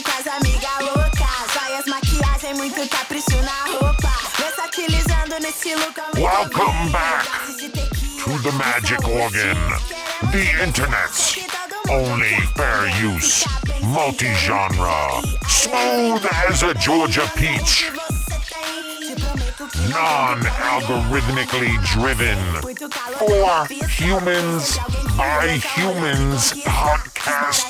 noite tá perfeita, eu saio com as amigas loucas. Joias, maquiagem, muito capricho na roupa. Versatilizando no estilo Welcome back to the magic organ, the internet's only fair use, multi-genre, smooth as a Georgia peach, non-algorithmically driven, for humans by humans podcast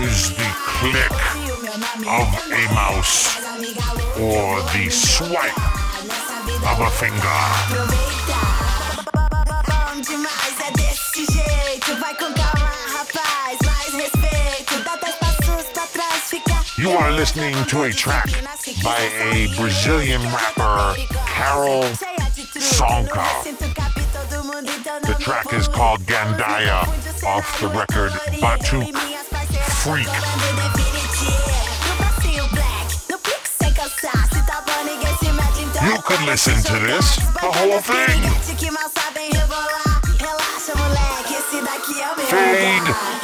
is the click of a mouse or the swipe of a finger. You are listening to a track by a Brazilian rapper, Karol Conka. The track is called Gandaia off the record Batuk Freak. You could listen to this, the whole thing. Fade.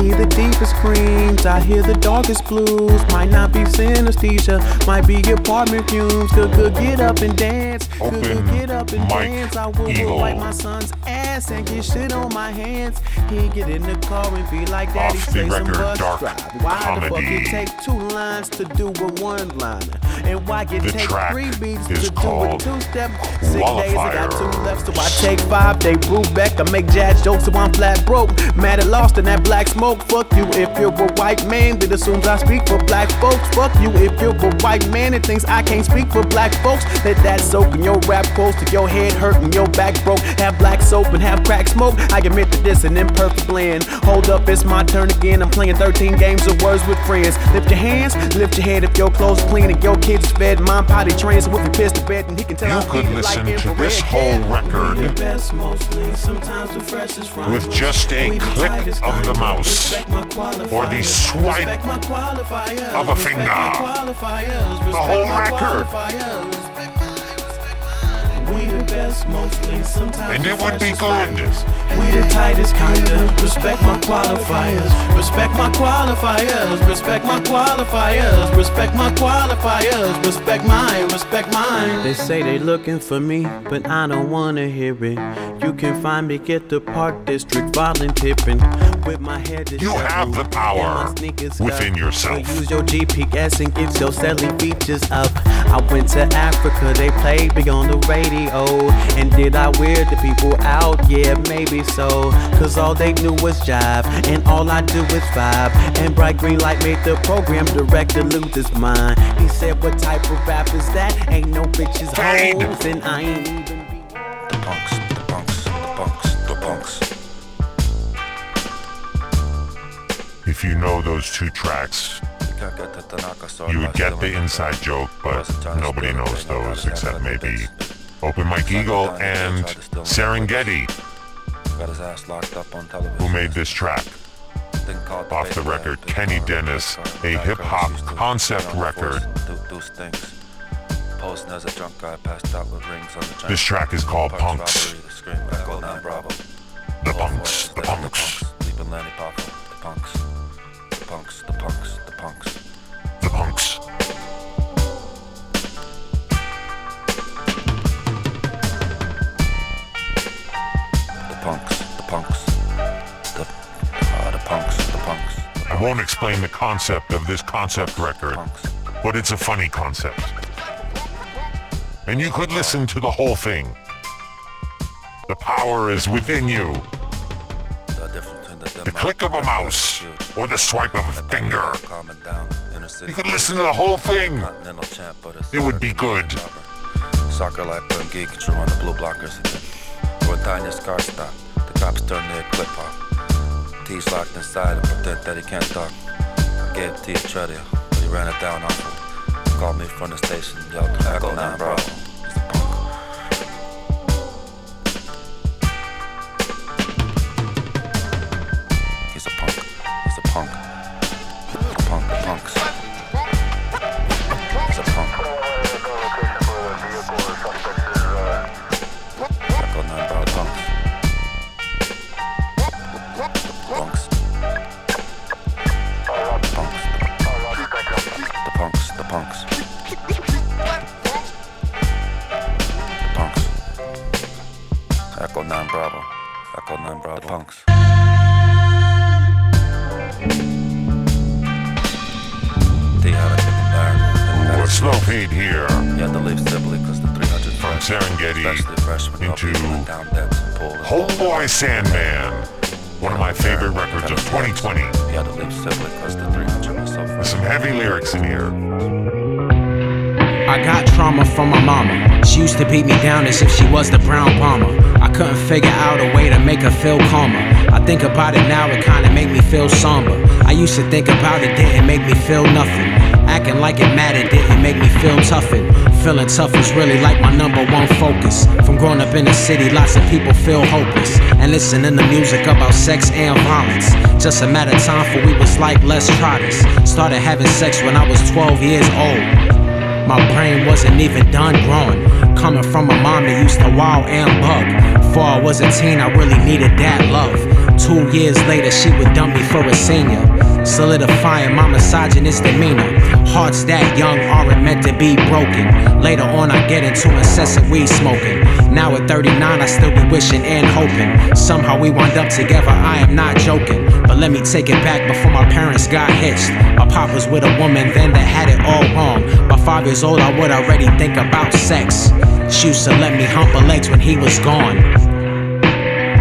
See the deepest screams, I hear the darkest blues. Might not be synesthesia, might be apartment fumes. Good, good, get up and dance. Good, Open get up and dance. I will, will wipe my son's ass and get shit on my hands. He get in the car and be like, Daddy, Off the play some bus dark drive. Why the fuck comedy. it take two lines to do a one liner? And why it The take three beats to do a two step? Six days, I got two left, so I take five. They brew back. I make jazz jokes, so I'm flat broke. Mad at lost in that black smoke. Fuck you if you're a white man that assumes I speak for black folks. Fuck you if you're a white man that thinks I can't speak for black folks. Let that soak in your rap close to your head hurting, your back broke. Have black soap and have crack smoke. I admit that this an imperfect blend. Hold up, it's my turn again. I'm playing 13 games of words with friends. Lift your hands, lift your head if your clothes clean and your kids fed. Mom potty trained, so if you piss to bed, and he can tell You could feeling like listen to this whole record best mostly, sometimes the freshest from with just a click of the mouse Respect my qualifiers. or the swipe Respect my qualifiers. of a finger. The whole record. Qualifiers. We the best mostly, sometimes And the it would be freshest good. finders. We the tightest kind of respect my qualifiers. Respect my qualifiers. Respect my qualifiers. Respect my qualifiers. Respect mine. Respect mine. They say they looking for me, but I don't wanna hear it. You can find me at the Park District volunteering with my head. You have the power within yourself. Use your GPS and get your selling features up. I went to Africa, they played me on the radio. And did I weird the people out? Yeah, maybe so. Cause all they knew was jive, and all I do is vibe. And Bright Green Light made the program director lose his mind. He said, What type of rap is that? Ain't no bitches Fade. hoes, and I ain't even be. The punks, the punks, the punks, the punks. If you know those two tracks, you would get the inside joke, but nobody knows those except maybe Open Mike Eagle and Serengeti, Got his ass locked up on television. who made this track. Off the record, Kenny Dennis, a hip-hop concept get on the record. force and Do, do things. Posing as a drunk guy passed out with rings on the train. This track is called Punks. the scream echo, now Bravo. The All punks, the punks, explain the concept of this concept record, but it's a funny concept. And you could listen to the whole thing. The power is within you. The click of a mouse, or the swipe of a finger. You could listen to the whole thing. It would be good. Soccer life burn geek true on the blue blockers. For a tiny scar stop, the cops turn their clip off. T's locked inside and pretend that he can't talk. I gave T a treadmill, but he ran it down off him. Called me from the station, yelled, Echo 9 Bravo. He's a punks. Punks. Echo 9 Bravo. Echo 9 Bravo. The punks. They had a chicken. Ooh, slow fade here He had to leave Sibley because the 300 from Serengeti into people down debts and pulled us Homeboy Sandman, one of my favorite records of 2020. He had to leave Sibley because the 300 was so With some heavy lyrics in here. I got trauma from my mama. She used to beat me down as if she was the brown bomber. I couldn't figure out a way to make her feel calmer. I think about it now, it kinda make me feel somber. I used to think about it, didn't make me feel nothing. Acting like it mattered didn't make me feel toughened. Feeling tough is really like my number one focus. From growing up in the city, lots of people feel hopeless. And listening to music about sex and violence. Just a matter of time for we was like Trotters. Started having sex when I was 12 years old. My brain wasn't even done growing. Coming from a mom that used to wow and bug. Before I was a teen, I really needed that love. Two years later, she would dump me for a senior. Solidifying my misogynist demeanor. Hearts that young aren't meant to be broken. Later on, I get into incessant weed smoking. Now at 39, I still be wishing and hoping. Somehow we wind up together, I am not joking. But let me take it back before my parents got hitched. My pop was with a woman then that had it all wrong. By five years old, I would already think about sex. She used to let me hump her legs when he was gone.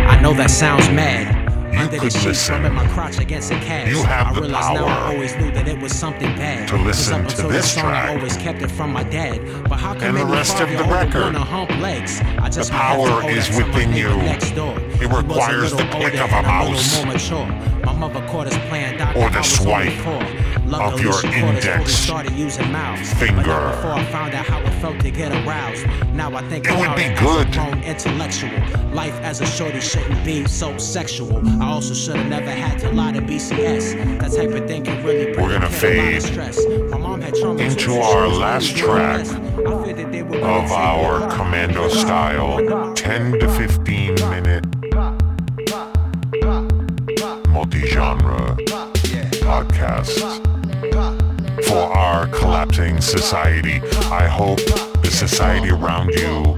I know that sounds mad. You Under the could sheets, listen. rubbing my crotch against a cast. You have I the realize now power I always knew that it was something bad. to listen to this song, track I always kept it from my dad. But how come and the rest of the record. hump legs? I just The might have to power is that to my within you. Next door. It requires the click of a mouse. little more mature. My mother caught us playing Dr. Or the I was only swipe of your she caught us before we index started using mouths. But finger. before I found out how it felt to get aroused. Now I think It would be good. intellectual. Life as a shorty shouldn't be so sexual. I also should have never had to lie to BCS. That type of thing can really bring We're gonna a kid a lot fade stress. My mom had into our last track. I that they were of our commando style 10 to 15 minute multi-genre podcast for our collapsing society. I hope the society around you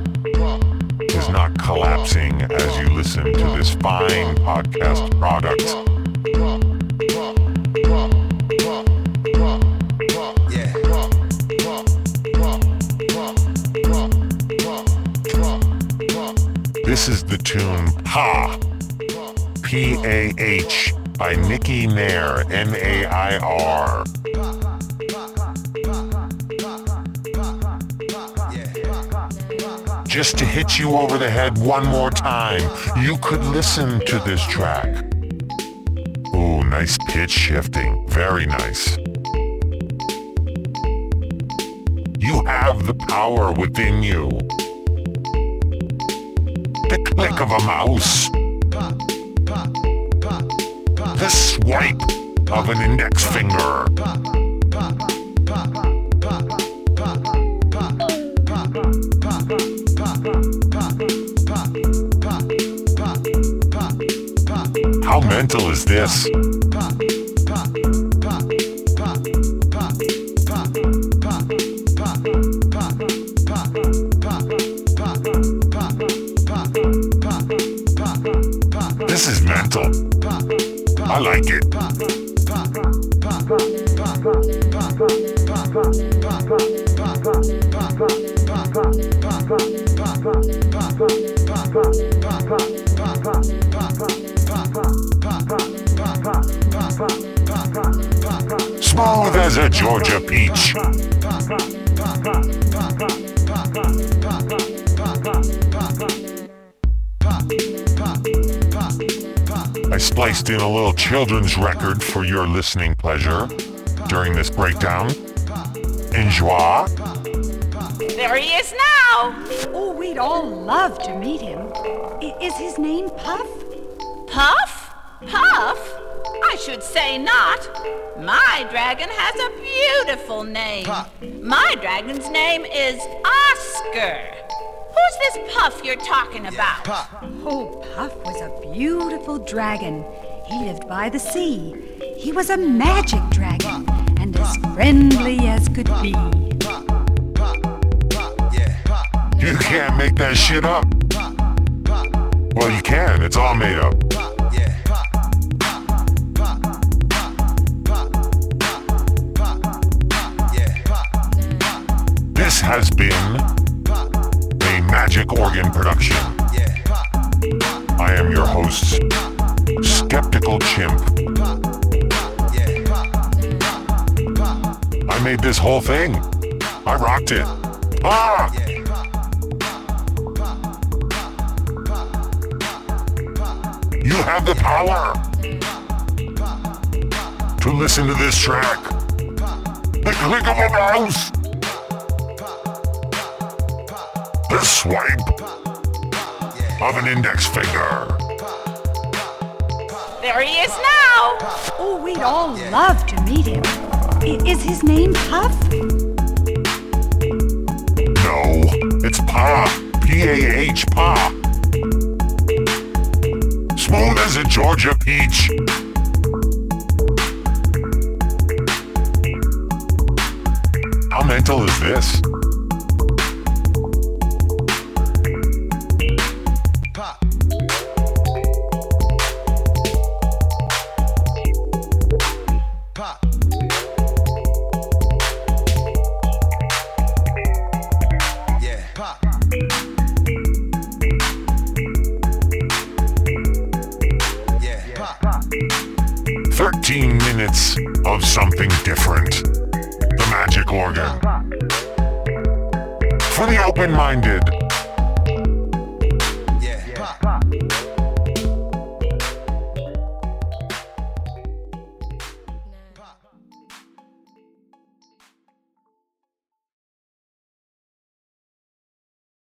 is not collapsing as you listen to this fine podcast product. This is the tune Pa, P A H, by Nikki Nair, N A I R. Just to hit you over the head one more time, you could listen to this track. Ooh, nice pitch shifting. Very nice. You have the power within you. The click of a mouse. The swipe of an index finger. How mental is this? Smooth as a Georgia peach. I spliced in a little children's record for your listening pleasure during this breakdown. Enjoy. There he is now. Oh, we'd all love to meet him. I- is his name Puff? Puff? Puff? I should say not. My dragon has a beautiful name. My dragon's name is Oscar. Who's this Puff you're talking about? Oh, Puff was a beautiful dragon. He lived by the sea. He was a magic dragon and as friendly as could be. You can't make that shit up. Well, you can. It's all made up. Has been a Magic Organ production. I am your host, Skeptical Chimp. I made this whole thing. I rocked it. Ah! You have the power to listen to this track. The click of a mouse. The swipe of an index finger. There he is now. Oh, we'd all love to meet him. I- is his name Puff? No, it's Pa. P-A-H, Pa. Smooth as a Georgia peach. How mental is this? Thirteen minutes of something different. The magic organ. For the open-minded